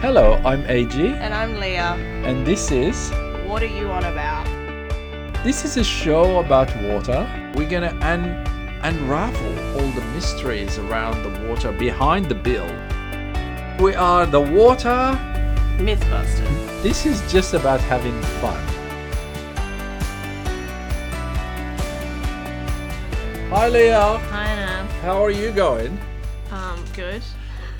Hello, I'm AG, And I'm Leah. and this is What are you on about? this is a show about water. We're gonna un- unravel all the mysteries around the water behind the bill. We are the water. Mythbusters. This is just about having fun. Hi, Leah. Hi, Anna. How are you going? Um, good.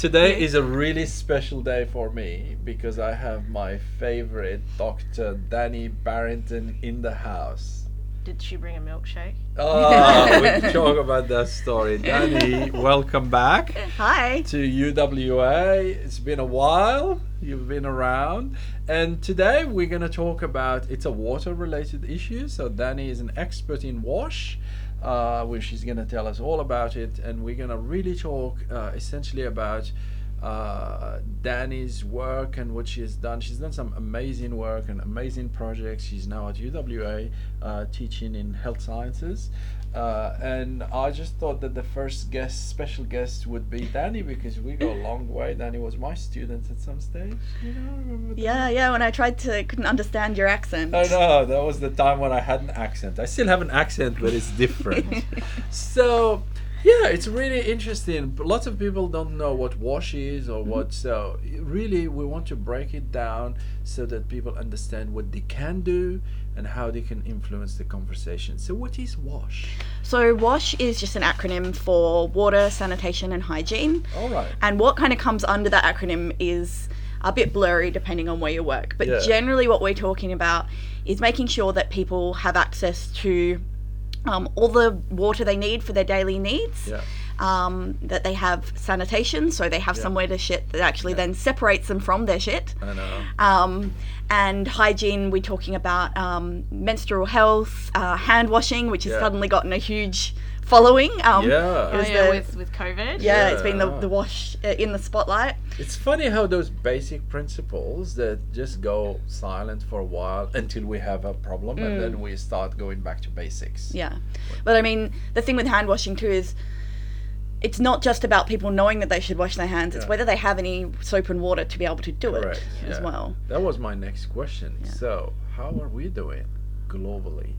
Today is a really special day for me because I have my favorite Dr. Danny Barrington in the house. Did she bring a milkshake? Oh, we can talk about that story. Danny, welcome back Hi. to UWA. It's been a while. You've been around. And today we're going to talk about it's a water related issue. So Danny is an expert in wash. Uh, where she's going to tell us all about it, and we're going to really talk uh, essentially about uh, Danny's work and what she has done. She's done some amazing work and amazing projects. She's now at UWA uh, teaching in health sciences. Uh, and I just thought that the first guest, special guest, would be Danny because we go a long way. Danny was my student at some stage. You know? Yeah, yeah. When I tried to, couldn't understand your accent. I know that was the time when I had an accent. I still have an accent, but it's different. so, yeah, it's really interesting. Lots of people don't know what wash is or mm-hmm. what. So, really, we want to break it down so that people understand what they can do and how they can influence the conversation. So, what is wash? So WASH is just an acronym for water, sanitation, and hygiene. All right. And what kind of comes under that acronym is a bit blurry depending on where you work. But Yeah. generally, what we're talking about is making sure that people have access to um, all the water they need for their daily needs. Yeah. Um, that they have sanitation, so they have Yeah. somewhere to shit that actually then separates them from their shit. I know. Um, and hygiene, we're talking about um, menstrual health, uh, hand washing, which has suddenly gotten a huge following. Um, Yeah. Oh, yeah, the- with, with COVID. yeah, it's been the, the wash uh, in the spotlight. It's funny how those basic principles that just go silent for a while until we have a problem and then we start going back to basics. Yeah. But I mean, the thing with hand washing too is it's not just about people knowing that they should wash their hands, it's Yeah. whether they have any soap and water to be able to do Correct. it as well. That was my next question. So, how are we doing globally?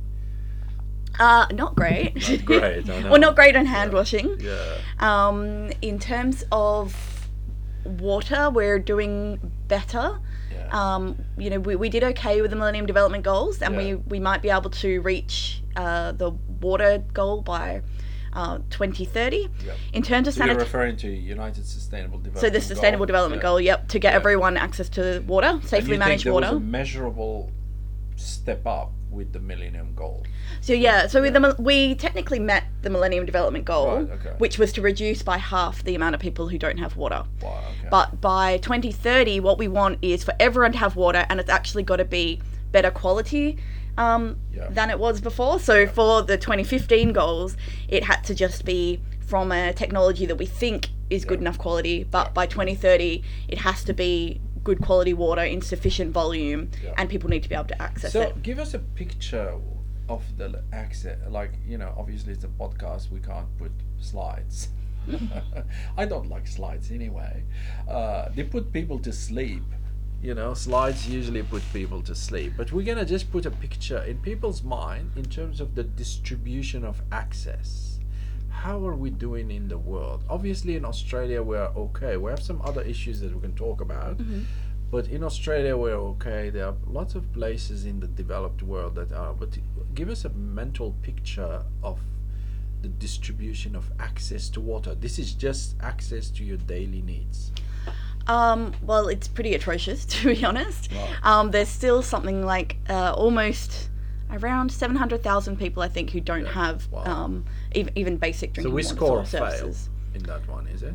Uh, not great. Not great, well, not great on hand Yeah. washing. Yeah. Um, in terms of water, we're doing better. Yeah. Um, you know, we, we did okay with the Millennium Development Goals, and Yeah. we, we might be able to reach uh, the water goal by uh, 2030. Yep. In terms of So you're referring to United Sustainable Development so the Sustainable Goal. Development Yeah. Goal, yep, to get Yeah. everyone access to water, safely managed water. was a measurable step up with the Millennium Goal. So yeah, so Yeah. the we technically met the Millennium Development Goal, Right, okay. which was to reduce by half the amount of people who don't have water. Wow. Okay. But by 2030, what we want is for everyone to have water, and it's actually got to be better quality um, Yeah. than it was before. So for the 2015 goals, it had to just be from a technology that we think is good enough quality, but by 2030, it has to be good quality water in sufficient volume, Yeah. and people need to be able to access So it. So, give us a picture of the access. Like you know, obviously it's a podcast. We can't put slides. I don't like slides anyway. Uh, they put people to sleep. You know, slides usually put people to sleep. But we're gonna just put a picture in people's mind in terms of the distribution of access. How are we doing in the world? Obviously, in Australia, we're okay. We have some other issues that we can talk about. But in Australia, we're okay. There are lots of places in the developed world that are. But give us a mental picture of the distribution of access to water. This is just access to your daily needs. Um, well, it's pretty atrocious to be honest. Right. Um, there's still something like uh, almost around 700,000 people, I think, who don't Yeah. have Wow. um, even, even basic So drinking we water score services. in that one, is it?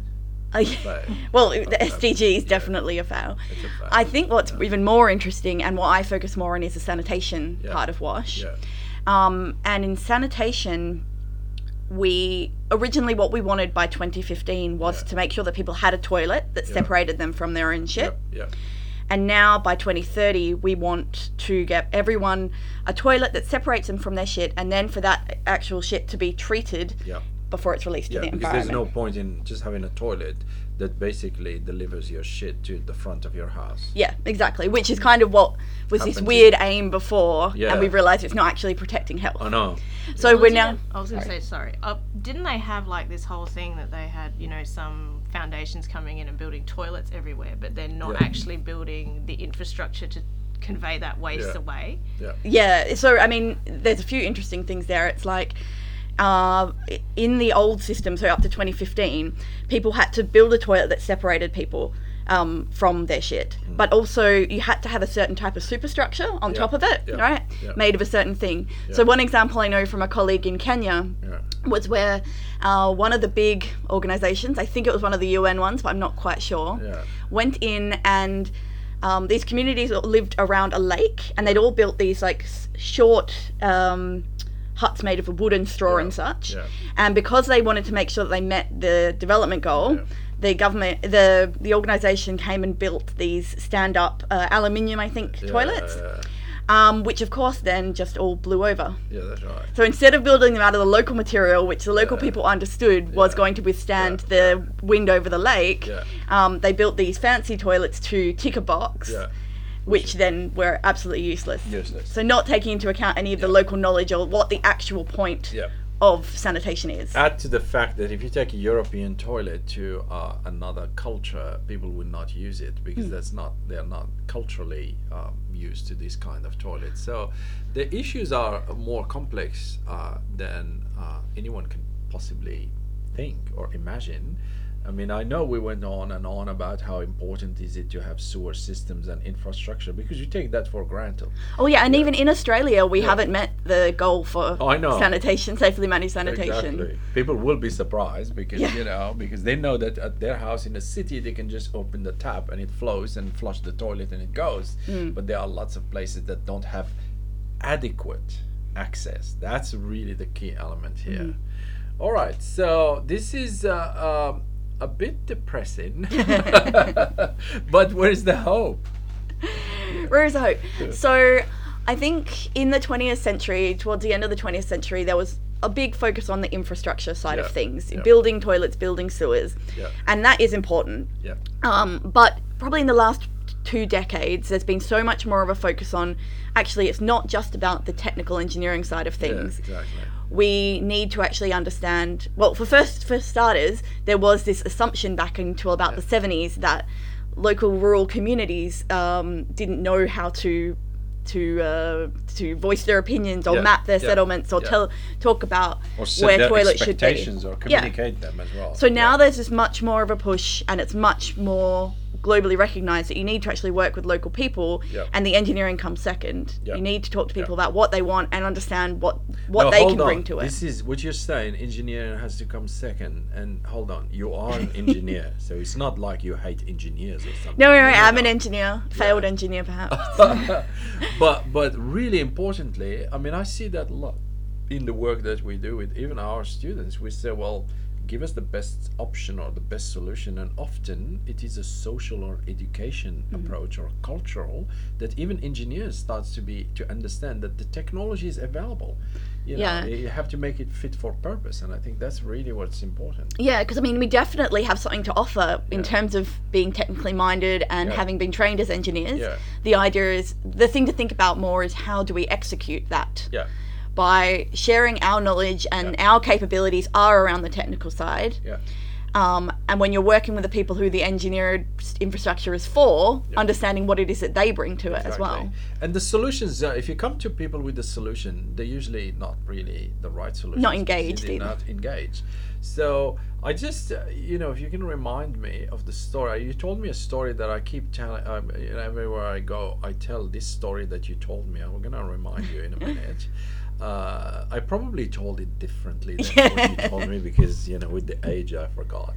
Uh, yeah. Well, the. SDG is Yeah. definitely a fail. It's a fail. I think what's Yeah. even more interesting and what I focus more on is the sanitation Yeah. part of WASH. Yeah. Um, and in sanitation, we originally what we wanted by 2015 was Yeah. to make sure that people had a toilet that Yeah. separated them from their own shit. Yep. Yep. And now by 2030, we want to get everyone a toilet that separates them from their shit, and then for that actual shit to be treated Yep. before it's released Yeah, to the because there's no point in just having a toilet that basically delivers your shit to the front of your house. Yeah, exactly. Which is kind of what was this Happened to- weird aim before, Yeah. and we've realised it's not actually protecting health. I know. So Well, we're now. I was going to say sorry. Uh, didn't they have like this whole thing that they had, you know, some foundations coming in and building toilets everywhere, but they're not Yeah. actually building the infrastructure to convey that waste Yeah. away. Yeah, yeah. so I mean, there's a few interesting things there. It's like uh, in the old system, so up to 2015, people had to build a toilet that separated people um, from their shit, but also you had to have a certain type of superstructure on Yeah, top of it, yeah, right? yeah. Made of a certain thing. So one example I know from a colleague in Kenya Yeah. was where uh, one of the big organizations, I think it was one of the UN ones, but I'm not quite sure, Yeah. went in and um, these communities lived around a lake and they'd all built these like s- short um, huts made of wood and straw and such. yeah. And because they wanted to make sure that they met the development goal, Yeah. The government, the the organization came and built these stand-up uh, aluminium, I think, Yeah, toilets, Yeah, um, which of course then just all blew over. yeah, that's right. So instead of building them out of the local material, which the local Yeah. people understood was Yeah. going to withstand Yeah. the wind over the lake, um, they built these fancy toilets to tick a box, Yeah. which then were absolutely useless. Useless. So not taking into account any of the local knowledge or what the actual point Yeah. Of sanitation is. Add to the fact that if you take a European toilet to uh, another culture, people will not use it because that's not they're not culturally um, used to this kind of toilet. So the issues are more complex uh, than uh, anyone can possibly think or imagine. I mean, I know we went on and on about how important is it to have sewer systems and infrastructure because you take that for granted. oh yeah, and even in Australia, we haven't met the goal for Oh, I know. sanitation, safely managed sanitation. Exactly. People will be surprised because Yeah. you know because they know that at their house in the city they can just open the tap and it flows and flush the toilet and it goes. Mm. But there are lots of places that don't have adequate access. That's really the key element here. Mm. All right, so this is uh, um, a bit depressing, but where's the hope? Where is the hope? So, I think in the 20th century, towards the end of the 20th century, there was a big focus on the infrastructure side of things, building toilets, building sewers, and that is important. Yeah, Um, but probably in the last two decades, there's been so much more of a focus on actually, it's not just about the technical engineering side of yeah, things. exactly. We need to actually understand. Well, for first, for starters, there was this assumption back until about the 70s that local rural communities um, didn't know how to to uh, to voice their opinions or Yeah, map their yeah, settlements or yeah. tell talk about Or where toilets should be. expectations or Yeah. communicate them as well. So now Yeah. there's this much more of a push, and it's much more globally recognized that you need to actually work with local people, Yep. and the engineering comes second. Yep. You need to talk to people Yep. about what they want and understand what what No, they can on. bring to it. This is what you're saying. Engineering has to come second. And hold on, you are an engineer, so it's not like you hate engineers or something. no, no, no, I'm an engineer, failed engineer perhaps. but but really importantly, I mean, I see that a lot in the work that we do with even our students. We say, well, give us the best option or the best solution, and often it is a social or education mm-hmm. approach or cultural that even engineers starts to be to understand that the technology is available. You know, Yeah. you have to make it fit for purpose, and I think that's really what's important. Yeah, because I mean, we definitely have something to offer in terms of being technically minded and Yeah. having been trained as engineers. Yeah. The idea is the thing to think about more is how do we execute that Yeah, by sharing our knowledge and our capabilities are around the technical side. yeah, Um, and when you're working with the people who the engineered infrastructure is for, understanding what it is that they bring to it as well. And the solutions, uh, if you come to people with the solution, they're usually not really the right solution. Not engaged They're either. not engaged. So I just, uh, you know, if you can remind me of the story, you told me a story that I keep telling. Um, everywhere I go, I tell this story that you told me. I'm gonna remind you in a minute. Uh, I probably told it differently than what you told me because you know, with the age, I forgot.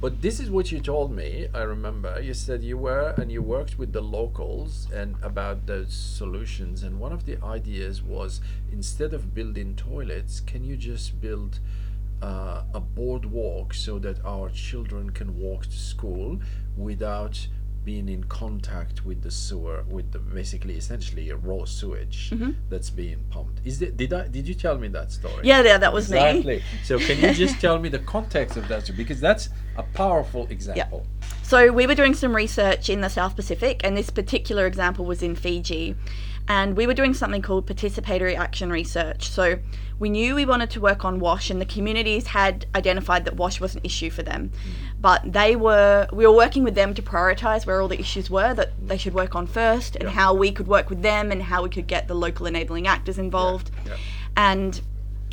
But this is what you told me. I remember you said you were and you worked with the locals and about those solutions. And one of the ideas was instead of building toilets, can you just build uh, a boardwalk so that our children can walk to school without being in contact with the sewer, with the basically essentially a raw sewage that's being pumped. Is it? Did I? Did you tell me that story? Mm-hmm. Yeah, yeah, that was me. Exactly. So can you just tell me the context of that? Because that's a powerful example. So we were doing some research in the South Pacific, and this particular example was in Fiji. And we were doing something called participatory action research. So we knew we wanted to work on WASH, and the communities had identified that WASH was an issue for them. Mm. But they were, we were working with them to prioritize where all the issues were that they should work on first, and Yeah. how we could work with them, and how we could get the local enabling actors involved. yeah. And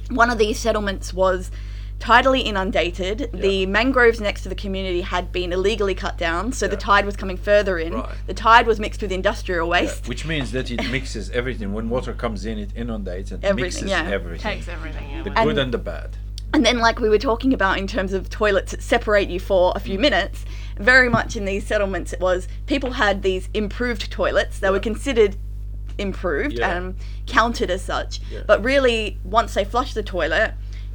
one of these settlements was tidally inundated. The mangroves next to the community had been illegally cut down, so the tide was coming further in. Right. The tide was mixed with industrial Yeah, waste. Which means that it mixes everything. When water comes in, it inundates and Everything, mixes yeah. everything. Takes everything out. the good and the bad. And then, like we were talking about in terms of toilets that separate you for a few Mm. minutes, very much in these settlements, it was people had these improved toilets. They were considered improved Yeah. and counted as such. Yeah. But really, once they flushed the toilet,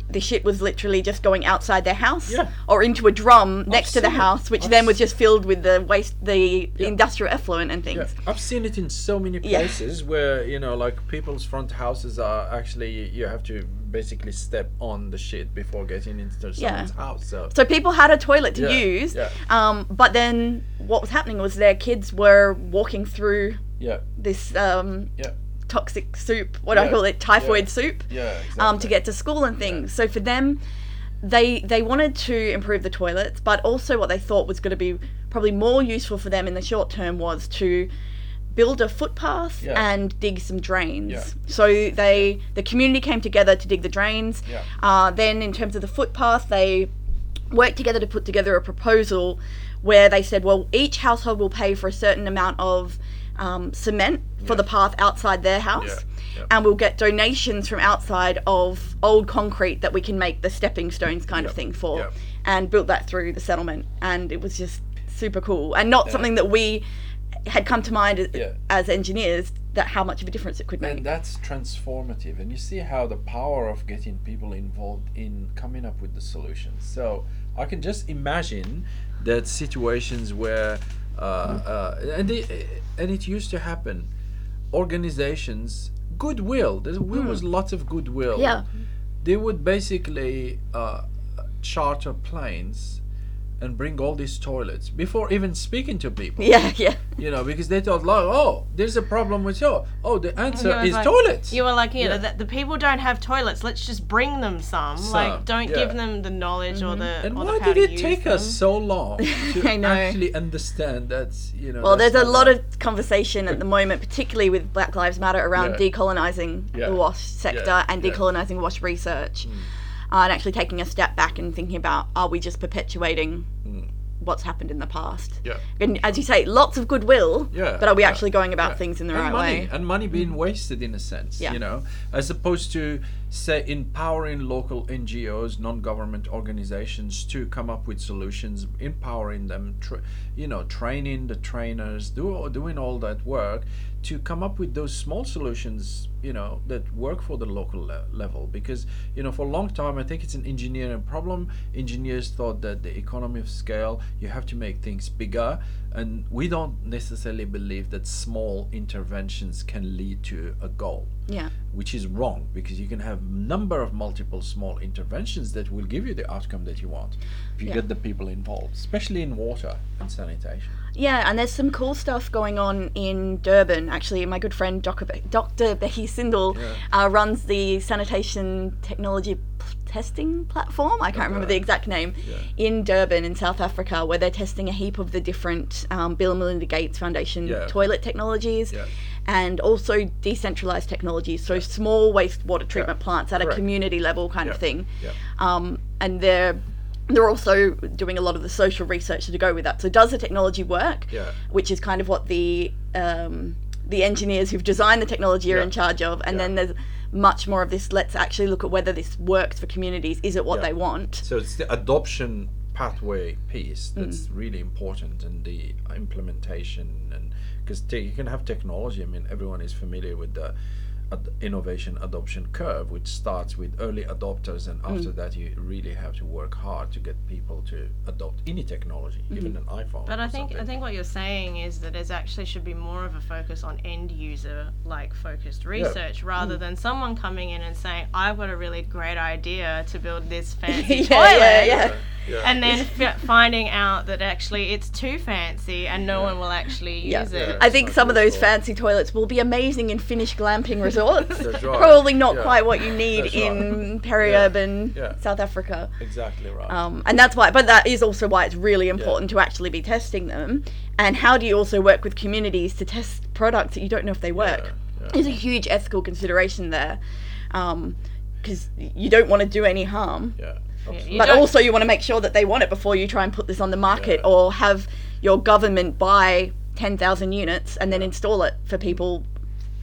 the shit was literally just going outside their house Yeah. or into a drum next to the it. house, which I've then was just filled with the waste, the Yeah. industrial effluent and things. Yeah, I've seen it in so many places where you know, like people's front houses are actually you have to basically step on the shit before getting into someone's house. So, So people had a toilet to use, yeah. um, but then what was happening was their kids were walking through yeah, this um, yeah, toxic soup, what do I call it, typhoid yeah, soup, yeah. Exactly. um, to get to school and things. So for them, they they wanted to improve the toilets, but also what they thought was going to be probably more useful for them in the short term was to build a footpath Yeah. and dig some drains. Yeah. So they the community came together to dig the drains. Yeah. Uh, then in terms of the footpath, they worked together to put together a proposal where they said, well, each household will pay for a certain amount of um, cement for Yeah. the path outside their house. Yeah, yeah. And we'll get donations from outside of old concrete that we can make the stepping stones kind of thing for, yeah. and built that through the settlement. And it was just super cool, and not something that we had come to mind as, Yeah. as engineers that how much of a difference it could make. And that's transformative. And you see how the power of getting people involved in coming up with the solutions. So I can just imagine that situations where, uh, uh, and, the, and it used to happen, organizations, goodwill, there was lots of goodwill. Yeah. They would basically uh, charter planes and bring all these toilets before even speaking to people yeah, yeah. you know, because they thought, like, oh, there's a problem with you. Oh, the answer is like- toilets. You were like, you know, Yeah. that the people don't have toilets. Let's just bring them some. Some, like, don't yeah. give them the knowledge or mm-hmm. the and or why the did it take them. us so long to actually understand that, you know? Well, there's a lot that- of conversation at the moment, particularly with Black Lives Matter, around Yeah. decolonising Yeah. the WASH sector Yeah, and yeah. Decolonising WASH research, mm. Uh, and actually taking a step back and thinking about are we just perpetuating Mm. what's happened in the past? Yeah. And as you say, lots of goodwill, Yeah, but are we yeah, actually going about yeah. things in the and right money, way? And money being wasted in a sense, Yeah. you know, as opposed to say empowering local NGOs, non-government organizations to come up with solutions, empowering them, tra- you know, training the trainers, do, doing all that work to come up with those small solutions, you know, that work for the local le- level. Because you know, for a long time, I think it's an engineering problem. Engineers thought that the economy of scale, you have to make things bigger, and we don't necessarily believe that small interventions can lead to a goal Yeah. which is wrong because you can have a number of multiple small interventions that will give you the outcome that you want if you Yeah. get the people involved especially in water and sanitation Yeah, and there's some cool stuff going on in Durban. Actually, my good friend Dr. Be- Dr. Becky Sindall Yeah. uh, runs the sanitation technology testing platform. I can't remember the exact name. Yeah. In Durban, in South Africa, where they're testing a heap of the different um, Bill and Melinda Gates Foundation Yeah. toilet technologies. Yeah. And also decentralized technologies, so small wastewater treatment plants at a community level kind of thing um, and they're they're also doing a lot of the social research to go with that. So does the technology work? Yeah. Which is kind of what the um, the engineers who've designed the technology are in charge of, and then there's much more of this. Let's actually look at whether this works for communities. Is it what Yeah. they want? so it's the adoption pathway piece Mm. that's really important and the implementation and because te- you can have technology i mean everyone is familiar with the ad- innovation adoption curve, which starts with early adopters, and after Mm. that you really have to work hard to get people to adopt any technology, even an iPhone. Mm-hmm. But or I think I think what you're saying is that there's actually should be more of a focus on end user like focused research Mm. rather than someone coming in and saying I've got a really great idea to build this fancy yeah, toilet. yeah, yeah. Yeah. And then f- finding out that actually it's too fancy and no one will actually Yeah. use it. I think some of those for- fancy toilets will be amazing in Finnish glamping resorts. That's right. Probably not Yeah. quite what you need That's in right. peri-urban Yeah. South Africa. exactly right. Um, and that's why, but that is also why it's really important to actually be testing them. And how do you also work with communities to test products that you don't know if they work? Yeah, yeah. There's a huge ethical consideration there, because you don't want to do any harm. yeah, absolutely. but don't- also you want to make sure that they want it before you try and put this on the market Yeah. or have your government buy 10,000 units and then install it for people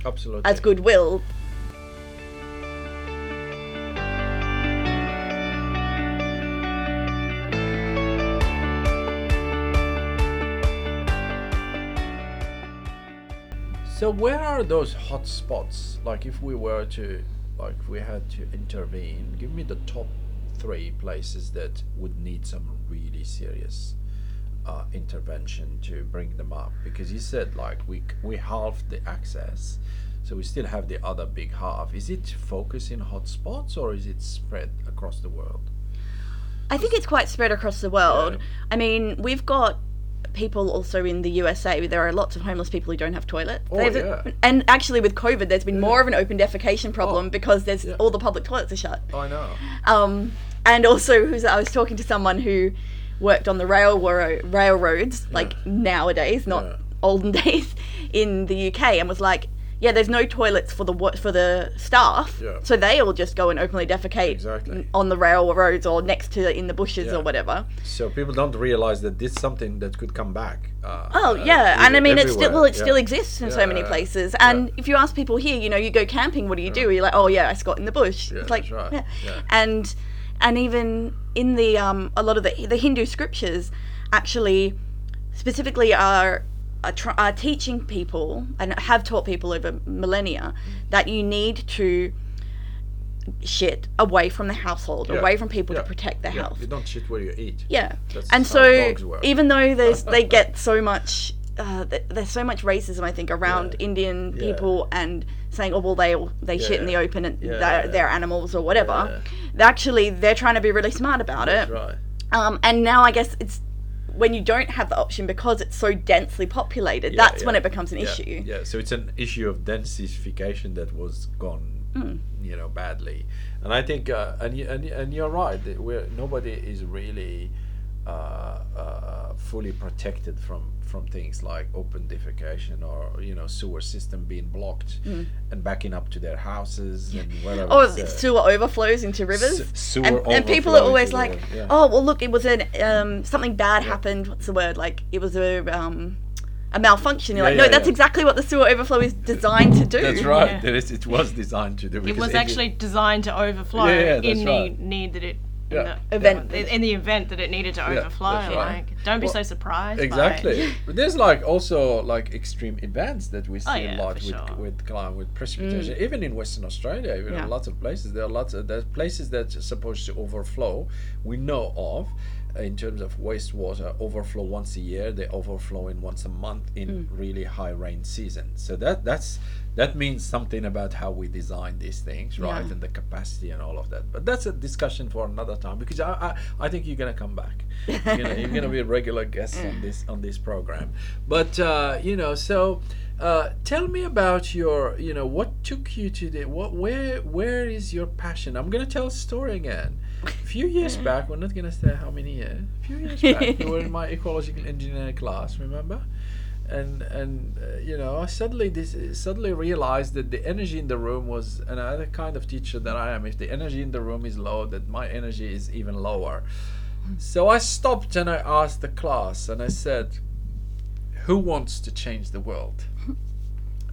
absolutely. as goodwill. So where are those hot spots? Like if we were to, like we had to intervene, give me the top three places that would need some really serious uh, intervention to bring them up. Because you said like we we halved the access, so we still have the other big half. Is it focused in hot spots or is it spread across the world? I think it's quite spread across the world. Yeah. I mean, we've got people also in the USA. There are lots of homeless people who don't have toilets. Oh, yeah. and actually, with COVID, there's been more of an open defecation problem Oh, because there's yeah. all the public toilets are shut. I know. Um, and also, who's I was talking to someone who worked on the railro- railroads, like nowadays, not Yeah. olden days, in the UK, and was like, "Yeah, there's no toilets for the for the staff, Yeah. so they all just go and openly defecate Exactly. on the railroads or next to in the bushes Yeah. or whatever." So people don't realize that this is something that could come back. Uh, Oh uh, yeah, and I mean, it's still well, everywhere. it still exists in so many yeah, places. yeah. And if you ask people here, you know, you go camping, what do you do? You're like, oh yeah, I squat in the bush. Yeah, it's like, right. yeah. Yeah. and and even in the um, a lot of the the Hindu scriptures, actually, specifically are. Are, tr- are teaching people and have taught people over millennia that you need to shit away from the household, Yeah, away from people yeah, to protect their yeah, health. You don't shit where you eat. Yeah, That's and so even though there's they get so much, uh, th- there's so much racism I think around. Indian people and saying oh well they they shit in the open and they're, they're animals or whatever. Actually, they're trying to be really smart about That's it. right. Um, and now I guess it's when you don't have the option because it's so densely populated. Yeah, that's when it becomes an yeah, issue. Yeah, so it's an issue of densification that was gone, Hmm. you know, badly. And I think, uh, and and, and you're right. We're nobody is really fully protected from from things like open defecation or you know sewer system being blocked and backing up to their houses and whatever. Or it's, uh, sewer overflows into rivers, Se- sewer and, and people are always like, the- yeah. "Oh, well, look, it was an um, something bad happened. What's the word? Like it was a um, a malfunction." You're Yeah, like, "No, yeah, that's yeah. exactly what the sewer overflow is designed to do." That's right. Yeah. There is, it was designed to do. It was if actually designed to overflow Yeah, yeah, that's in the right. need that it. Yeah. In the, Event. in the event that it needed to overflow, that's right. like don't be Well, so surprised. by. Exactly. but there's like also like extreme events that we oh, see Oh, a lot for with sure. with climate with precipitation. Mm. Even in Western Australia, even Yeah. in lots of places, there are lots of there's places that's supposed to overflow. We know of. In terms of wastewater overflow once a year, they overflow in once a month in mm. really high rain season. So that that's that means something about how we design these things, right? Yeah. And the capacity and all of that. But that's a discussion for another time because I I, I think you're gonna come back. You're gonna, you're gonna be a regular guest on this on this program. But uh, you know, so uh, tell me about your you know what took you to the what where where is your passion? I'm gonna tell a story again. A few years back, we're not gonna say how many years. A few years back, you were in my ecological engineering class. Remember? And and uh, you know I suddenly this suddenly realized that the energy in the room was another kind of teacher that I am. If the energy in the room is low that my energy is even lower. So I stopped and I asked the class and I said who wants to change the world?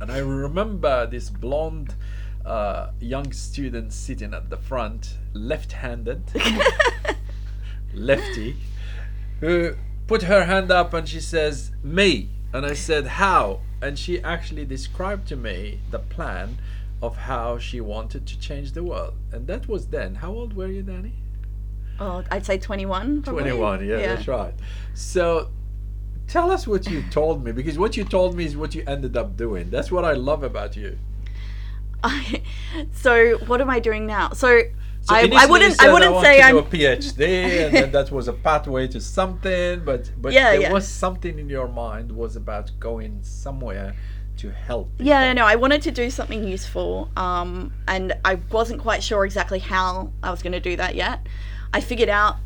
And I remember this blonde uh, young student sitting at the front left-handed lefty who put her hand up and she says me and i said how and she actually described to me the plan of how she wanted to change the world, and that was then. How old were you, Danny? Oh, I'd say 21. probably. 21 yeah, that's right so tell us what you told me because what you told me is what you ended up doing that's what i love about you I, so what am I doing now? So, so I, I wouldn't I wouldn't want say I'm a phd and then that was a pathway to something but but Yeah, there yeah. was something in your mind was about going somewhere to help people. Yeah, no, I wanted to do something useful, um, and I wasn't quite sure exactly how I was going to do that yet. I figured out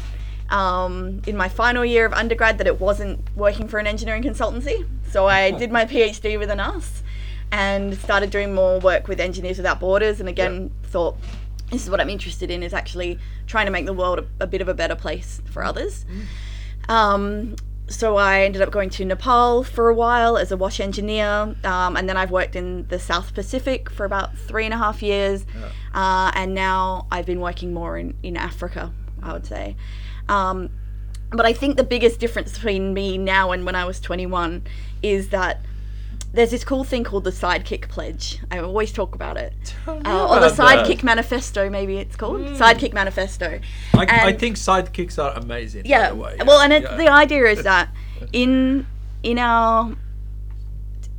um, in my final year of undergrad that it wasn't working for an engineering consultancy, so I did my PhD with Anas and started doing more work with Engineers Without Borders, and again thought this is what I'm interested in is actually trying to make the world a, a bit of a better place for others. Um, so I ended up going to Nepal for a while as a wash engineer, um, and then I've worked in the South Pacific for about three and a half years, uh, and now I've been working more in, in Africa, I would say. Um, but I think the biggest difference between me now and when I was 21 is that there's this cool thing called the Sidekick Pledge. I always talk about it. Uh, or the about that. Sidekick Manifesto, maybe it's called. Sidekick Manifesto. I, I think sidekicks are amazing. yeah. Well, and Yeah. the idea is that in in our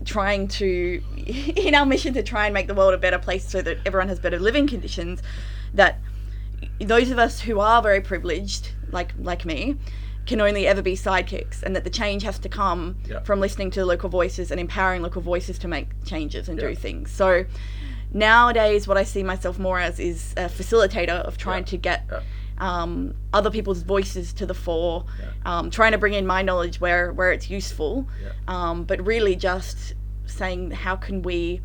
trying to in our mission to try and make the world a better place so that everyone has better living conditions, that those of us who are very privileged, like like me, can only ever be sidekicks, and that the change has to come Yeah. from listening to local voices and empowering local voices to make changes and Yeah. do things. So nowadays, what I see myself more as is a facilitator of trying Yeah. to get um, other people's voices to the fore, um, trying to bring in my knowledge where where it's useful, um, but really just saying how can we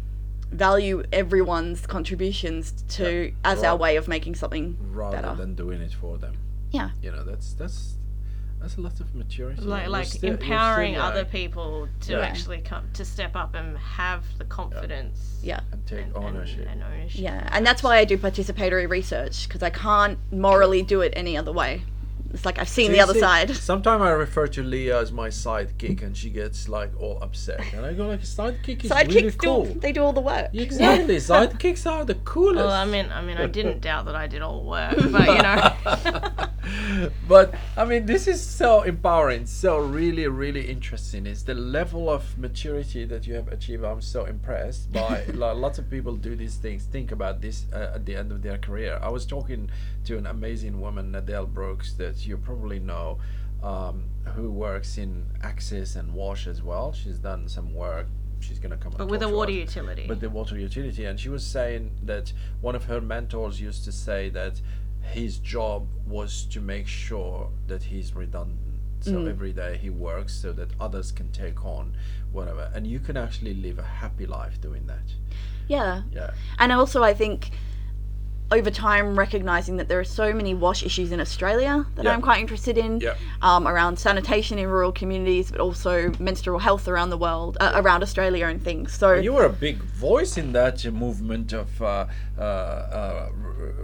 value everyone's contributions to as our way of making something rather better. than doing it for them. Yeah. You know, that's that's that's a lot of maturity. like like still- empowering still other people to Yeah. actually come to step up and have the confidence yeah. and take and, and- and ownership. Yeah, and that's why I do participatory research because I can't morally do it any other way. It's like I've seen So the other see, side. Sometimes I refer to Leah as my sidekick, and she gets like all upset, and I go like, "Sidekick is Sidekicks really cool." do they do all the work. Exactly, sidekicks are the coolest. Well, I mean, I mean, I didn't doubt that I did all the work, but you know. but I mean, this is so empowering, so really, really interesting. It's the level of maturity that you have achieved. I'm so impressed by. Lo- Lots of people do these things, think about this uh, at the end of their career. I was talking to an amazing woman, Nadelle Brooks, that you probably know, um, who works in Access and Wash as well. She's done some work. She's gonna come. But with a water us utility. with the water utility and she was saying that one of her mentors used to say that his job was to make sure that he's redundant so every day he works so that others can take on whatever and you can actually live a happy life doing that Yeah. yeah And also, I think over time recognizing that there are so many wash issues in Australia that Yeah. I'm quite interested in Yeah. um, around sanitation in rural communities, but also menstrual health around the world, uh, around Australia and things. So you were a big voice in that uh, movement of uh, uh, uh, r-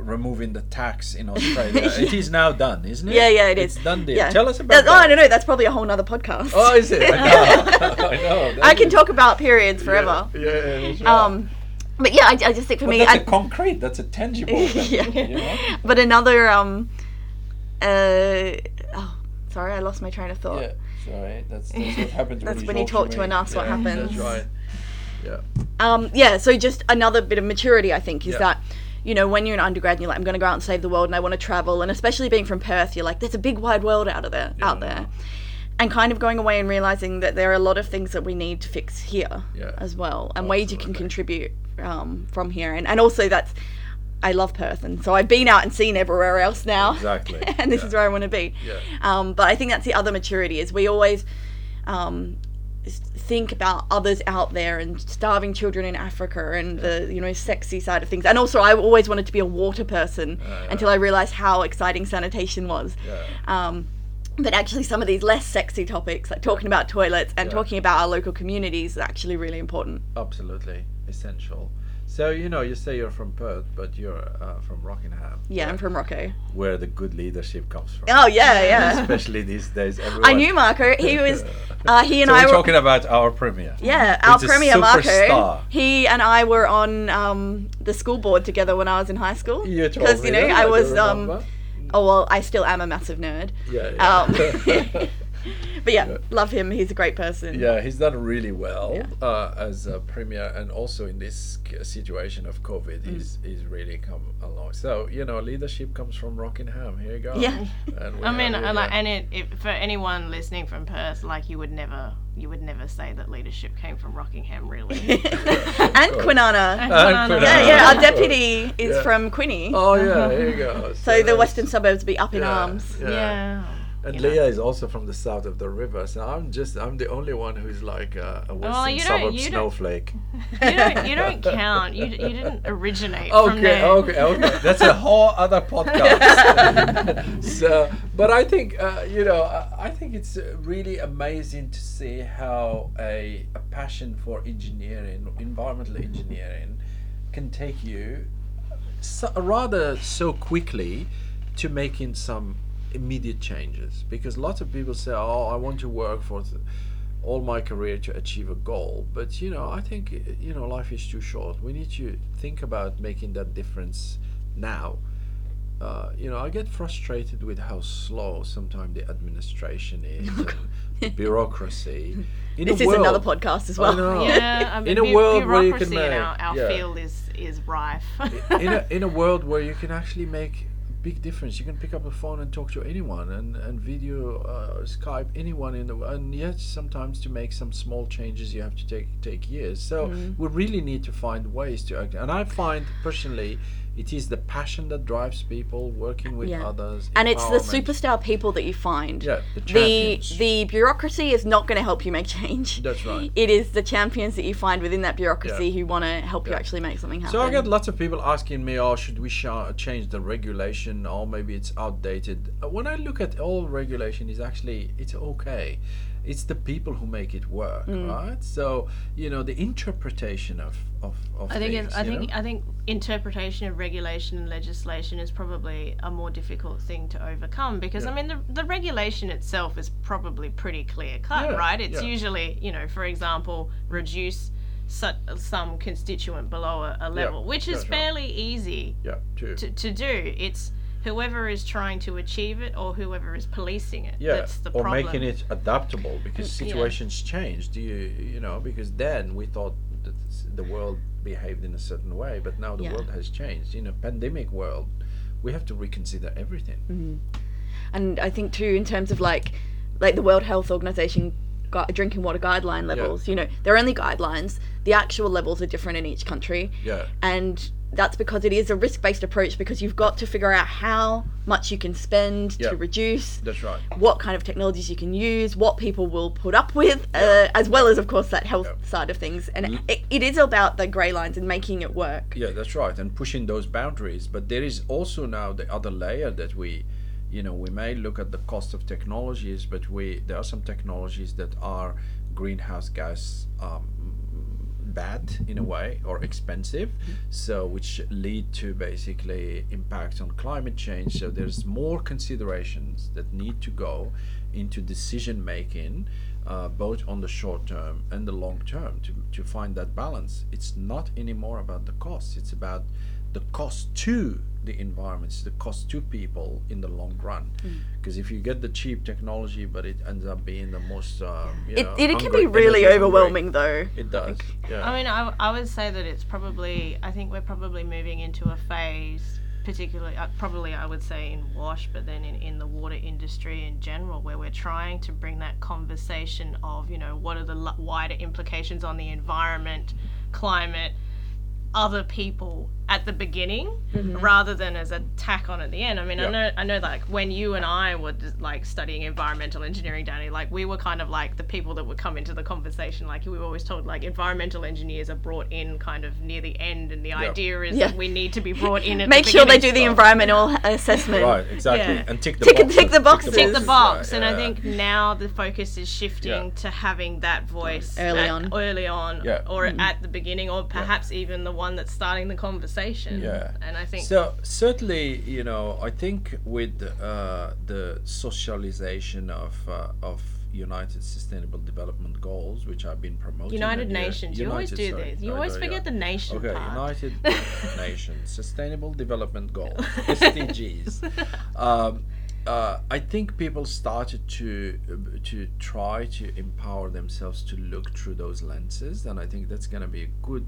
removing the tax in Australia. It is now done, isn't it? yeah, yeah, it it's is. done. Deal. Yeah. Tell us about That- that. Oh, I don't know. That's probably a whole nother podcast. Oh, is it? I know. I know. I can is- talk about periods forever. Yeah, yeah, that's right. Um, but yeah, I, I just think for But me, that's I, a concrete. That's a tangible. thing, yeah. You know? But another um, uh, oh, sorry, I lost my train of thought. Yeah. Sorry. That's, that's what happens. That's when when you you talk, to to me. an us, what Yeah, happens. That's right. Yeah. um, yeah, so just another bit of maturity, I think, is Yeah. that, you know, when you're an undergrad and you're like, I'm going to go out and save the world and I want to travel, and especially being from Perth, you're like, there's a big wide world out of there, out there. And kind of going away and realizing that there are a lot of things that we need to fix here Yeah. as well, and ways you can contribute um, from here. And, and also, that's, I love Perth, and so I've been out and seen everywhere else now. Exactly, and this yeah. is where I want to be. Yeah. Um, but I think that's the other maturity is we always um, think about others out there and starving children in Africa and the you know sexy side of things. And also, I always wanted to be a water person yeah. until I realized how exciting sanitation was. Yeah. Um, but actually, some of these less sexy topics, like talking about toilets and Yeah. talking about our local communities, are actually really important. Absolutely essential. So you know, you say you're from Perth, but you're uh, from Rockingham. Yeah, I'm from Rocco. Where the good leadership comes from. Oh yeah, yeah. Especially these days, everyone. I knew Marco. He was. Uh, he and so I we're were. talking about our premier. Yeah, our premier Marco. He and I were on um, the school board together when I was in high school. Because you know I was um. Oh well, I still am a massive nerd. Yeah. yeah. Um, but yeah, Yeah. love him. He's a great person. Yeah, he's done really well Yeah. uh, as a premier, and also in this situation of COVID, Mm. he's he's really come along. So you know, leadership comes from Rockingham. Here you go. Yeah. And I mean, have you like, there. and it, if, for anyone listening from Perth, like you would never, you would never say that leadership came from Rockingham, really. and Kwinana. And Kwinana. Kwinana. Yeah, yeah. Our deputy is yeah. from Kwinny. Oh yeah, here you go. so the western suburbs be up in yeah, arms. Yeah. And you know. Leah is also from the south of the river, so I'm just I'm the only one who's like a, a western you don't- suburb you snowflake. You don't, you don't count. You, you didn't originate from Okay, there. okay, okay. That's a whole other podcast. so, but I think uh, you know, I, I think it's really amazing to see how a, a passion for engineering, environmental engineering, can take you so, rather so quickly to making some immediate changes. Because lots of people say, "Oh, I want to work for." Th- all my career to achieve a goal but you know i think uh, you know life is too short we need to think about making that difference now uh, you know i get frustrated with how slow sometimes the administration is and bureaucracy in This a is world, another podcast as I well. know. Yeah, I mean, In a bu- world where you can bureaucracy in our, our yeah. field is is rife. in a in a world where you can actually make a big difference. You can pick up a phone and talk to anyone, and and video uh, Skype anyone in the world, and yet sometimes to make some small changes you have to take take years. So Mm. we really need to find ways to act. And I find personally, it is the passion that drives people working with Yeah. others, and it's the superstar people that you find. Yeah, the the champions. the bureaucracy is not going to help you make change. That's right. It is the champions that you find within that bureaucracy Yeah. who want to help you actually make something happen. So I get lots of people asking me, "Oh, should we sh- change the regulation? Or maybe it's outdated." Uh, When I look at all regulation, is actually it's okay. It's the people who make it work, Mm. right? So you know the interpretation of of, of I think things. it's, I think know? I think interpretation of regulation and legislation is probably a more difficult thing to overcome because I mean the, the regulation itself is probably pretty clear cut, Yeah, right? It's yeah. usually you know, for example, reduce su- some constituent below a, a level, which is that's right. fairly easy yeah, to, to do. It's whoever is trying to achieve it or whoever is policing it. yeah, That's the problem. or problem. making it adaptable because Mm, yeah. situations change. Do you you know because then we thought that the world behaved in a certain way, but now the Yeah. world has changed. In a pandemic world, we have to reconsider everything. and I think too in terms of like like the World Health Organization gu- drinking water guideline levels. You know, they're only guidelines. The actual levels are different in each country. Yeah. and that's because it is a risk-based approach because you've got to figure out how much you can spend Yeah. to reduce That's right. what kind of technologies you can use what people will put up with uh, as well as of course that health Yeah. side of things and L- it, it is about the grey lines and making it work Yeah, that's right, and pushing those boundaries. But there is also now the other layer that we, you know, we may look at the cost of technologies, but we there are some technologies that are greenhouse gas um, bad in a way or expensive, so which lead to basically impacts on climate change. So there's more considerations that need to go into decision making. Uh, both on the short term and the long term to, to find that balance. It's not anymore about the cost, it's about the cost to the environment, the cost to people in the long run. Because if you get the cheap technology, but it ends up being the most, um, you it, know, it, it can be really energy hungry. overwhelming though It does. Yeah. I mean, I, I would say that it's probably, I think we're probably moving into a phase, particularly, uh, probably I would say in WASH, but then in, in the water industry in general, where we're trying to bring that conversation of, you know, what are the lo- wider implications on the environment, climate, other people at the beginning mm-hmm. rather than as a tack on at the end. I mean, Yeah. I know I know like when you and I were just, like studying environmental engineering, Danny, like we were kind of like the people that would come into the conversation. Like we were always told like environmental engineers are brought in kind of near the end, and the idea is Yeah. that we need to be brought in at make the sure they beginning. do the environmental assessment right, exactly. Yeah. And tick the Tick- boxes. tick the boxes. tick the box Yeah, and i think now the focus is shifting Yeah. to having that voice Early at- on. early on Yeah. or mm-hmm. at the beginning or perhaps even the one that's starting the conversation. Yeah. And I think So certainly, you know, I think with uh, the socialization of uh, of United Sustainable Development Goals, which I've been promoting. United Nations. You always do sorry. this. You always forget yeah. the nation Okay, part. United Nations Sustainable Development Goals (SDGs). Um, uh, I think people started to to try to empower themselves to look through those lenses, and I think that's going to be a good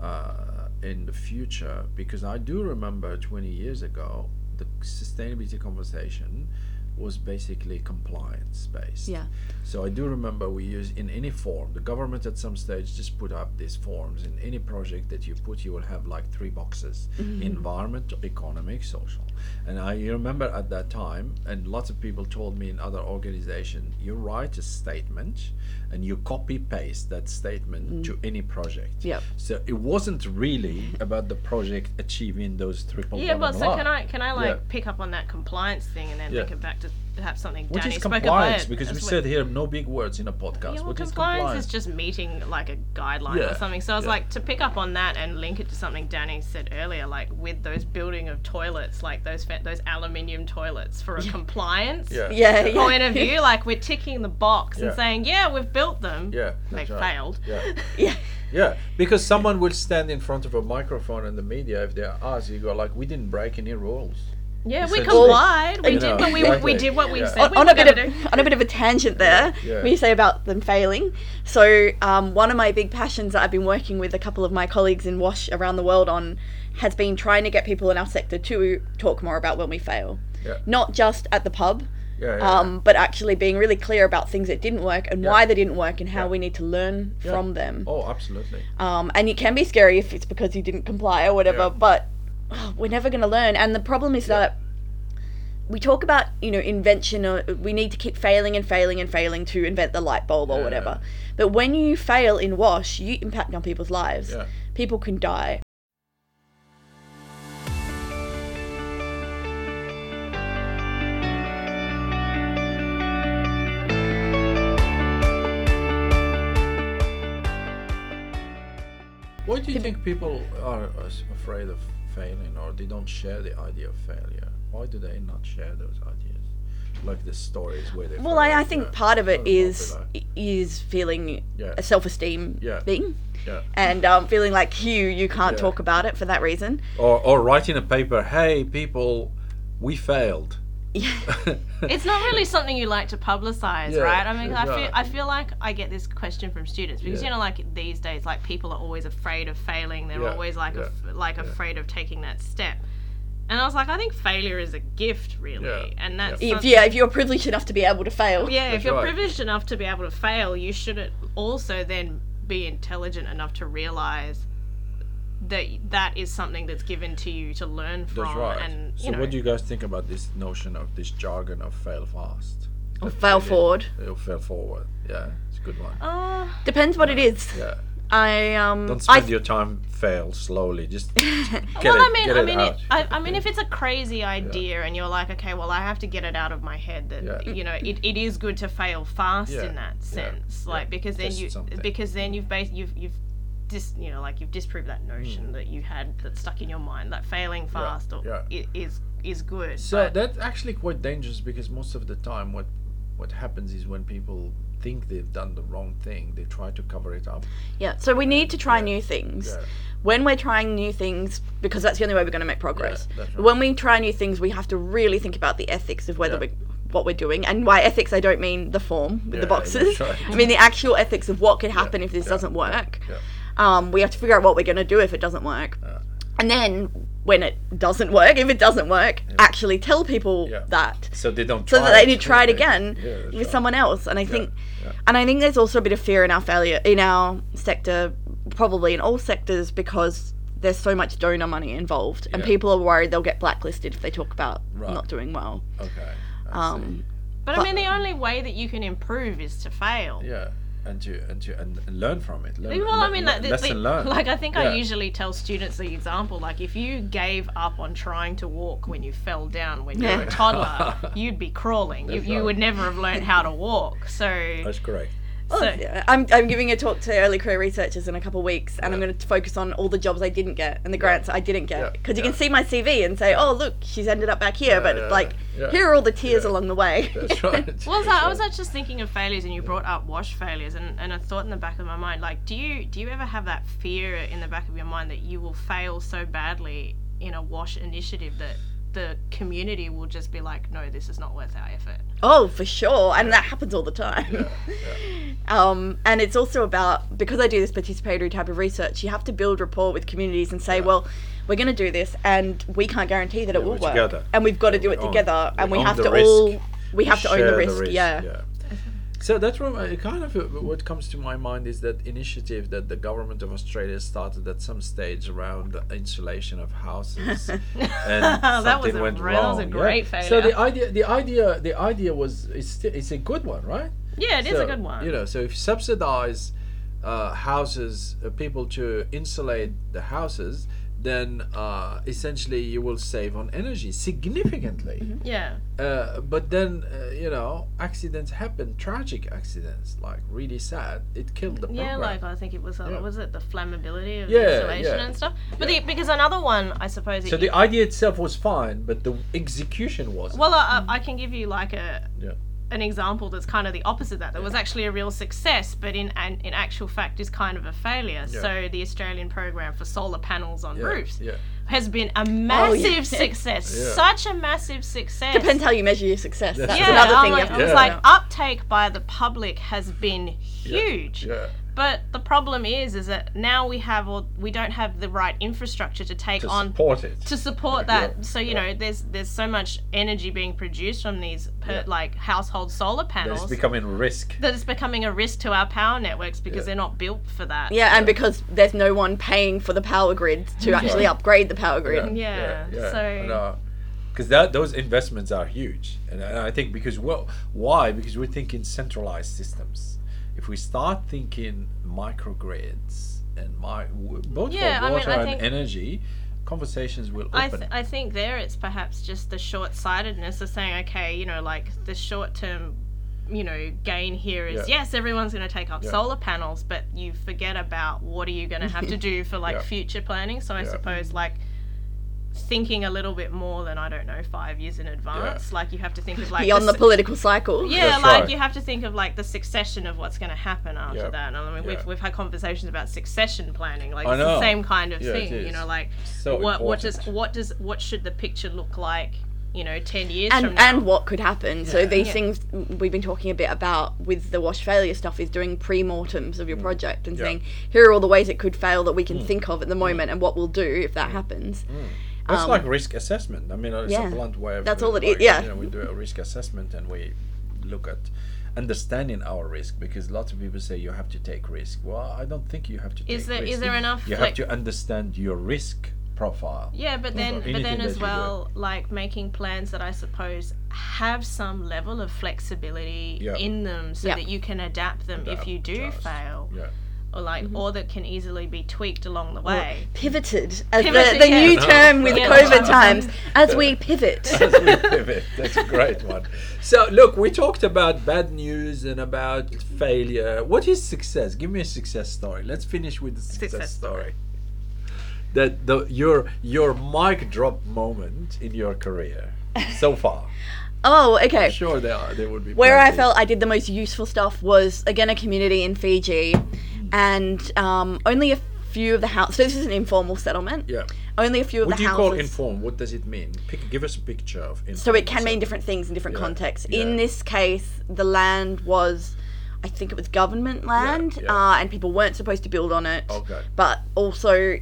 uh, in the future because I do remember 20 years ago the sustainability conversation was basically compliance based. Yeah. So I do remember we use in any form. The government at some stage just put up these forms. In any project that you put, you will have like three boxes: environment, economic, social. And I remember at that time, and lots of people told me in other organizations, you write a statement and you copy paste that statement mm. to any project. Yeah. So it wasn't really about the project achieving those triple Yeah, but so can I can I like Yeah. pick up on that compliance thing and then Yeah. link it back to perhaps something What Danny is spoke compliance? about? Because we said here no big words in a podcast. Yeah, well, what is compliance, compliance? is just meeting like a guideline Yeah, or something. So I was yeah. like to pick up on that and link it to something Danny said earlier, like with those building of toilets, like those fa- those aluminium toilets for a compliance yeah. Yeah, yeah. point of view. Like we're ticking the box Yeah. and saying, yeah, we've built them. Yeah, they right. failed. Yeah. Yeah. Yeah, because someone will stand in front of a microphone in the media if they're us. You go like, we didn't break any rules. Yeah, we complied. We did know, what we we did what we Yeah. said on, we on a bit of do. on a bit of a tangent there yeah. when you say about them failing so um, one of my big passions that i've been working with a couple of my colleagues in wash around the world on has been trying to get people in our sector to talk more about when we fail Yeah. not just at the pub Yeah, yeah. um, but actually being really clear about things that didn't work and Yeah. why they didn't work and how Yeah. we need to learn Yeah. from them oh, absolutely. um, and it can be scary if it's because you didn't comply or whatever Yeah. but oh, we're never going to learn. And the problem is that we talk about you know invention or we need to keep failing and failing and failing to invent the light bulb or Yeah. whatever. But when you fail in wash you impact on people's lives. Yeah. people can die. Why do you think people are afraid of failing or they don't share the idea of failure? Why do they not share those ideas? Like the stories where they well I, I think part of it is popular. is feeling Yeah. a self-esteem Yeah. thing Yeah. and um, feeling like you you can't Yeah. talk about it for that reason Or, or writing a paper, hey, people, we failed. It's not really something you like to publicize, Yeah, right? I mean, I yeah. feel I feel like I get this question from students because Yeah. you know, like these days, like people are always afraid of failing. They're Yeah, always like yeah, af- like afraid of taking that step. And I was like, I think failure is a gift, really, Yeah, and that's if something- yeah if you're privileged enough to be able to fail yeah. If you're right. privileged enough to be able to fail, you should also then be intelligent enough to realize that that is something that's given to you to learn from. That's right. And you so, know, what do you guys think about this notion of this jargon of fail fast? Or fail really- forward. Or fail forward. Yeah, it's a good one. uh, depends what it is Yeah. I um Don't I spend your time fail slowly. Just get well, it, I mean, get I it mean, it, I, I mean, if it's a crazy idea and you're like, okay, well, I have to get it out of my head that Yeah. you know it, it is good to fail fast Yeah, in that sense, yeah. like because then Test you something. because then you've based you've you've dis you know like you've disproved that notion Hmm. that you had that stuck in your mind that failing fast or yeah. is is good. So but- that's actually quite dangerous because most of the time, what what happens is when people think they've done the wrong thing, they try to cover it up. Yeah, so we need to try Yeah. new things. Yeah. When we're trying new things, because that's the only way we're going to make progress. that's right. When we try new things, we have to really think about the ethics of whether Yeah. we what we're doing. And by ethics, I don't mean the form with Yeah, the boxes. that's right. I mean the actual ethics of what could happen if this yeah, doesn't work. Yeah. Um, we have to figure out what we're going to do if it doesn't work. Yeah. And then when it doesn't work, if it doesn't work, actually tell people Yeah. that So they don't. so that they need to try it again Yeah, with right. someone else. And I think, yeah. and I think there's also a bit of fear in our failure in our sector, probably in all sectors, because there's so much donor money involved, and people are worried they'll get blacklisted if they talk about Right. not doing well. Okay. I Um, but I mean, the only way that you can improve is to fail. Yeah. And to and to and, and learn from it. Learn, Well, I mean, le- like, the- lesson learned. like I think Yeah. I usually tell students the example, like if you gave up on trying to walk when you fell down when you were a toddler, you'd be crawling. You, That's you would never have learned how to walk. So, That's correct. Well, So- yeah, I'm, I'm giving a talk to early career researchers in a couple of weeks, and I'm going to focus on all the jobs I didn't get and the grants I didn't Yeah. get. Because you Yeah. can see my CV and say, oh, look, she's ended up back here, Yeah, but yeah, like, yeah. here are all the tears Yeah. along the way. That's right. Well, so That's I was just thinking of failures, and you brought up wash failures, and, and a thought in the back of my mind, like, do you do you ever have that fear in the back of your mind that you will fail so badly in a wash initiative that the community will just be like, no, this is not worth our effort. Oh, for sure, and that happens all the time. Yeah, Um, and it's also about because I do this participatory type of research, you have to build rapport with communities and say, Yeah. well, we're going to do this, and we can't guarantee that it will work, together. and we've got to do it own- together, and we have to risk. all we have to own Share the risk. yeah. So that's what I- kind of uh, what comes to my mind is that initiative that the government of Australia started at some stage around the insulation of houses, and That was something a went re- that was a wrong, great yeah? So the idea, the idea, the idea was it's it's a good one, right? Yeah, it is So, a good one. You know, so if you subsidize uh, houses, uh, people to insulate the houses, then uh, essentially you will save on energy significantly. Mm-hmm. yeah. Uh, but then uh, you know accidents happen, tragic accidents, like really sad. It killed the program. Yeah, like I think it was, uh, Yeah. was it the flammability of Yeah, the insulation yeah. and stuff. But Yeah. the, because another one, I suppose. so the idea itself was fine, but the execution wasn't. well, I, I can give you like a yeah. An example that's kind of the opposite of that. That was actually a real success, but in an, in actual fact is kind of a failure. Yeah. So the Australian program for solar panels on Yeah, roofs yeah. has been a oh, massive yeah. success. Yeah. Such a massive success. Depends how you measure your success. That's That's, yeah, another I'm thing like, you I have to was like, uptake by the public has been huge. Yeah. But the problem is, is that now we have all we don't have the right infrastructure to take To on support it. to support Yeah, that. So you yeah. know, there's there's so much energy being produced from these per, Yeah. like household solar That panels is becoming a risk. that it's becoming a risk to our power networks because Yeah. they're not built for that. Yeah, and because there's no one paying for the power grid to actually upgrade the power grid. Yeah, so- because uh, that those investments are huge, and, and I think because well, why? Because we're thinking centralized systems. If we start thinking microgrids and my both Yeah, for I mean, water I and energy, conversations will I, open. th- I think there it's perhaps just the short sightedness of saying, okay, you know, like the short term, you know, gain here is Yeah. yes, everyone's going to take up Yeah. solar panels, but you forget about what are you going to have to do for like future planning. So I suppose like thinking a little bit more than I don't know five years in advance. Like you have to think of like Beyond the s- political cycle. yeah, That's like right. you have to think of like the succession of what's going to happen after Yeah. that. And I mean, Yeah. we've, we've had conversations about succession planning. Like I it's the same kind of Yeah, thing. You know, like So what what does what does what should the picture look like? You know, ten years and from now. and what could happen. So these Yeah. things we've been talking a bit about with the wash failure stuff is doing pre-mortems of your project and Mm. Yeah. Mm. saying here are all the ways it could fail that we can think of at the moment and what we'll do if that happens. That's um, like risk assessment. I mean, it's yeah. a blunt way of That's all it like, is, yeah. You know, we do a risk assessment and we look at understanding our risk because lots of people say you have to take risk. Well, I don't think you have to Is take there- risk. is there enough, You like- have to understand your risk profile. Yeah, but then, but then as well, like making plans that I suppose have some level of flexibility Yeah. in them, so Yeah. that you can adapt them if you do Adapt, fail, Yeah. Or like, Mm-hmm. or that can easily be tweaked along the way. Pivoted as Pivoted, the, the yeah. new No. term with Yeah. COVID times as we pivot. As we pivot. That's a great one. So, look, we talked about bad news and about failure. What is success? Give me a success story. Let's finish with the success, Success story. story. That the your your mic drop moment in your career so far. Oh, okay. I'm sure there are, there would be. where I felt I did the most useful stuff was again a community in Fiji, and um, only a few of the houses. So this is an informal settlement. Yeah. Only a few of What the do you houses. call inform? What does it mean? Pick, give us a picture of so it can mean different things in different Yeah, contexts. yeah. In this case, the land was, I think it was government land, yeah. Uh, and people weren't supposed to build on it. Okay. But also,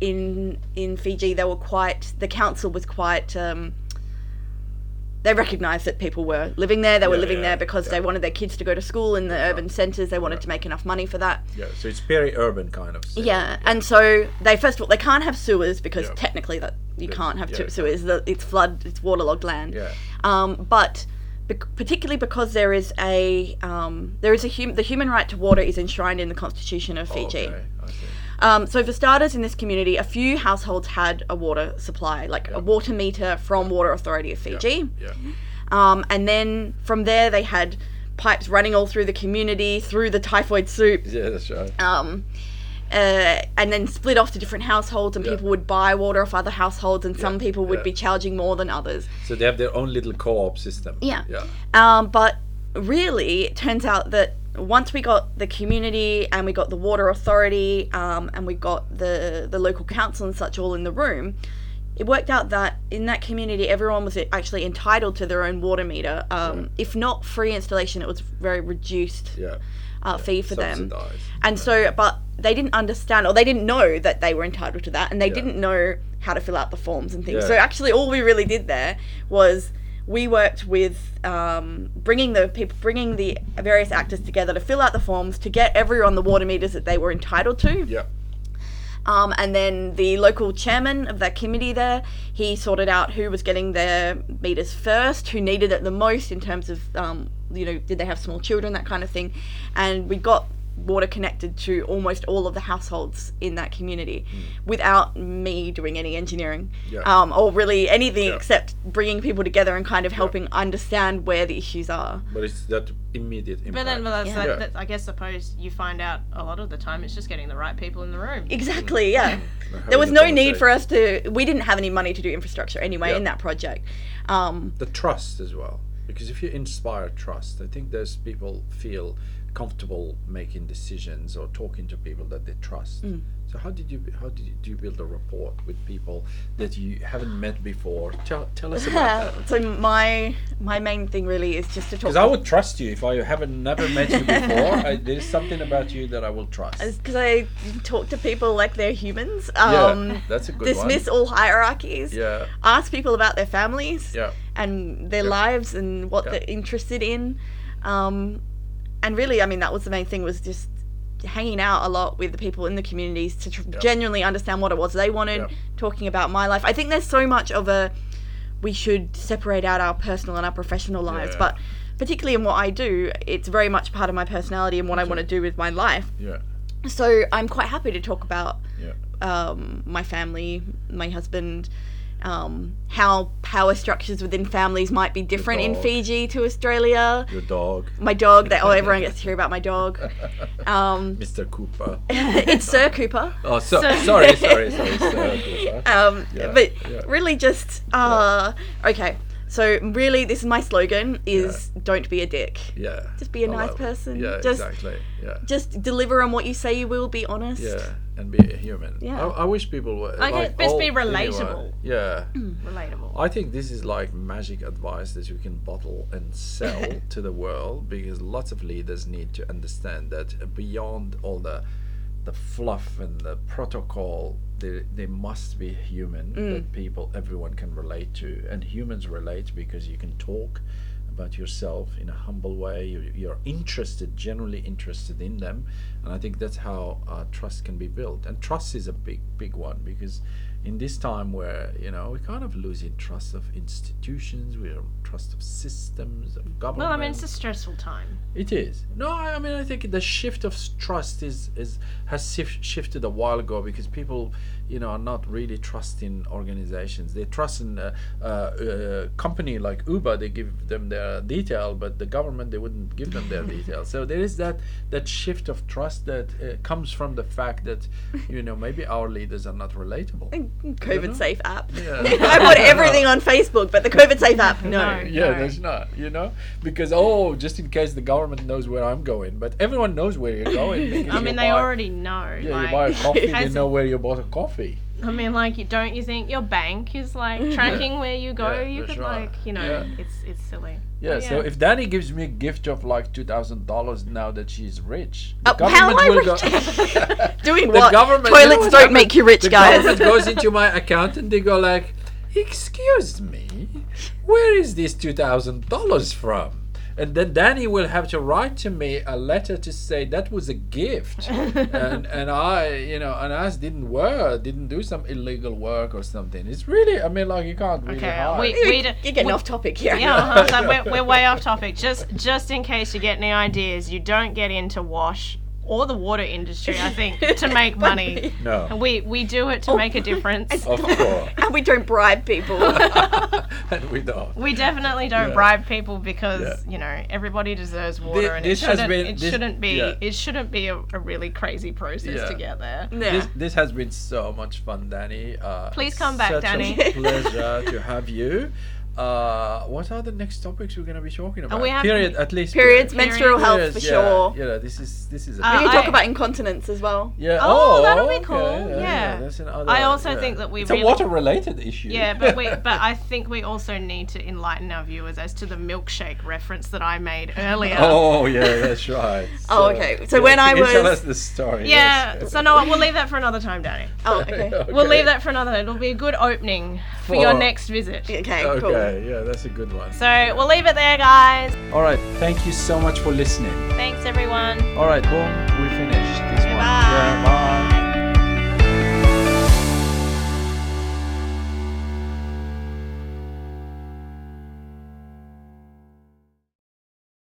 in in Fiji, they were quite. The council was quite. Um, they recognised that people were living there. They were Yeah, living yeah, there because yeah. they wanted their kids to go to school in the urban centres. They wanted to make enough money for that. Yeah. So it's very urban kind of. Yeah, and so they first of all they can't have sewers because technically that you can't have sewers. It's flood. It's waterlogged land. Yeah. Um, but bec- particularly because there is a um, there is a hum- the human right to water is enshrined in the constitution of Fiji. Okay. Um, so for starters, in this community, a few households had a water supply, like Yeah. a water meter from Water Authority of Fiji. Yeah. Um, and then from there, they had pipes running all through the community, through the typhoid soup. Yeah, that's right. Um, uh, and then split off to different households, and Yeah. people would buy water off other households, and some people would yeah. be charging more than others. So they have their own little co-op system. Yeah. Yeah. Um, but really, it turns out that once we got the community and we got the water authority um, and we got the the local council and such all in the room, it worked out that in that community everyone was actually entitled to their own water meter. Um, If not free installation, it was very reduced Yeah. uh, fee for them. Subsidized. And so, but they didn't understand or they didn't know that they were entitled to that and they Yeah. didn't know how to fill out the forms and things. Yeah. So, actually, all we really did there was we worked with um, bringing the people, bringing the various actors together to fill out the forms to get everyone the water meters that they were entitled to. Yeah. Um, and then the local chairman of that committee there, he sorted out who was getting their meters first, who needed it the most in terms of, um, you know, did they have small children, that kind of thing. And we got water connected to almost all of the households in that community without me doing any engineering Yeah. um, or really anything Yeah. except bringing people together and kind of helping understand where the issues are. But it's that immediate impact. But then, but that's, Yeah. that, Yeah. that, I guess, suppose you find out a lot of the time it's just getting the right people in the room. Exactly, yeah. There was no need for us to, we didn't have any money to do infrastructure anyway Yeah. in that project. Um, the trust as well because if you inspire trust i think there's people feel comfortable making decisions or talking to people that they trust Mm. so how did you how did you, do you build a rapport with people that you haven't met before tell, tell us about that so my my main thing really is just to talk because i would trust you if i haven't never met you before I, there's something about you that i will trust because I talk to people like they're humans. yeah Um, that's a good dismiss one all hierarchies. yeah Ask people about their families yeah and their Yeah. lives and what Yeah. they're interested in. Um, and really, I mean, that was the main thing was just hanging out a lot with the people in the communities to tr- genuinely understand what it was they wanted, Yeah. talking about my life. I think there's so much of a we should separate out our personal and our professional lives, Yeah. but particularly in what I do, it's very much part of my personality and what I want to do with my life. yeah So I'm quite happy to talk about yeah um, my family, my husband, um, how power structures within families might be different in. Fiji to Australia. your dog My dog, that oh, everyone gets to hear about my dog. Um, mr cooper it's Sir Cooper. oh so, So- sorry sorry sorry sir cooper Um, Yeah, but yeah. really, just uh, okay. So really, this is my slogan: is don't be a dick. Yeah. Just be a I nice love it. person. Yeah, Just- exactly. Yeah. Just deliver on what you say you will. Be honest. Yeah, and be a human. Yeah. I, I wish people were. I like, guess just be oh, anyway, relatable. Yeah. Mm, relatable. I think this is like magic advice that you can bottle and sell to the world because lots of leaders need to understand that beyond all the the fluff and the protocol they, they must be human that people everyone can relate to. And humans relate because you can talk about yourself in a humble way. You're, you're interested generally interested in them. And i think that's how uh, trust can be built. And trust is a big big one because in this time where you know we're kind of losing trust of institutions we're trust of systems of government Well, I mean, it's a stressful time. it is. No, I I mean I think the shift of trust is is has shif- shifted a while ago because people, you know, are not really trusting organizations. They trust in a, a, a company like Uber. They give them their detail, but the government they wouldn't give them their detail. So there is that that shift of trust that uh, comes from the fact that you know maybe our leaders are not relatable. COVID safe app. Yeah. I put everything on Facebook, but the COVID safe app, no. No. Yeah, there's not, you know, because oh, just in case the government knows where I'm going, but everyone knows where you're going. I mean, they buy- already know. Yeah, like, you buy a coffee, they know where you bought a coffee. I mean, like, you don't you think your bank is like tracking where you go? Yeah, you could right. like, you know, Yeah. it's it's silly. Yeah, But so if Danny gives me a gift of like two thousand dollars now that she's rich, Oh, how am I will rich? Doing The what? government- you know Toilets don't happens? make you rich, the guys. government goes into my account and they go like, "Excuse me, where is this two thousand dollars from?" And then Danny will have to write to me a letter to say that was a gift, and and I, you know, and I didn't work, didn't do some illegal work or something. It's really, I mean, like you can't really Okay, hide. we- You're we getting we- off topic here. Yeah, uh-huh, so we're, we're way off topic. Just just in case you get any ideas, you don't get into wash or the water industry. I think to make money. No. And we we do it to make a difference. Of course. and we don't bribe people. and we don't. We definitely don't Yeah. bribe people because Yeah. you know everybody deserves water, and this it has shouldn't been- it this- shouldn't be yeah. it shouldn't be a, a really crazy process Yeah. to get there. yeah. This, this has been so much fun, Danny. Uh, Please come back, Danny. such Danny. A pleasure to have you. Uh, what are the next topics we're going to be talking about? we have- Period, at least. Periods, Period. menstrual health for yeah, sure. Yeah, this is this is. A Uh, we can I- talk about incontinence as well. yeah. Oh, that'll be okay, cool, yeah. that's another, I also yeah. think that we It's really- a water-related issue. Yeah, but we but I think we also need to enlighten our viewers as to the milkshake reference that I made earlier. Oh yeah, that's right. Oh, okay. So when I can you tell was- us the story. Yeah, yes. so no, we'll leave that for another time, Danny. Oh, okay. We'll leave that for another. Time. It'll be a good opening for your next visit. Okay, Okay, cool. Yeah, that's a good one. So we'll leave it there, guys. All right. Thank you so much for listening. Thanks, everyone. All right. Boom. We finished this one. Bye. Yeah. Bye.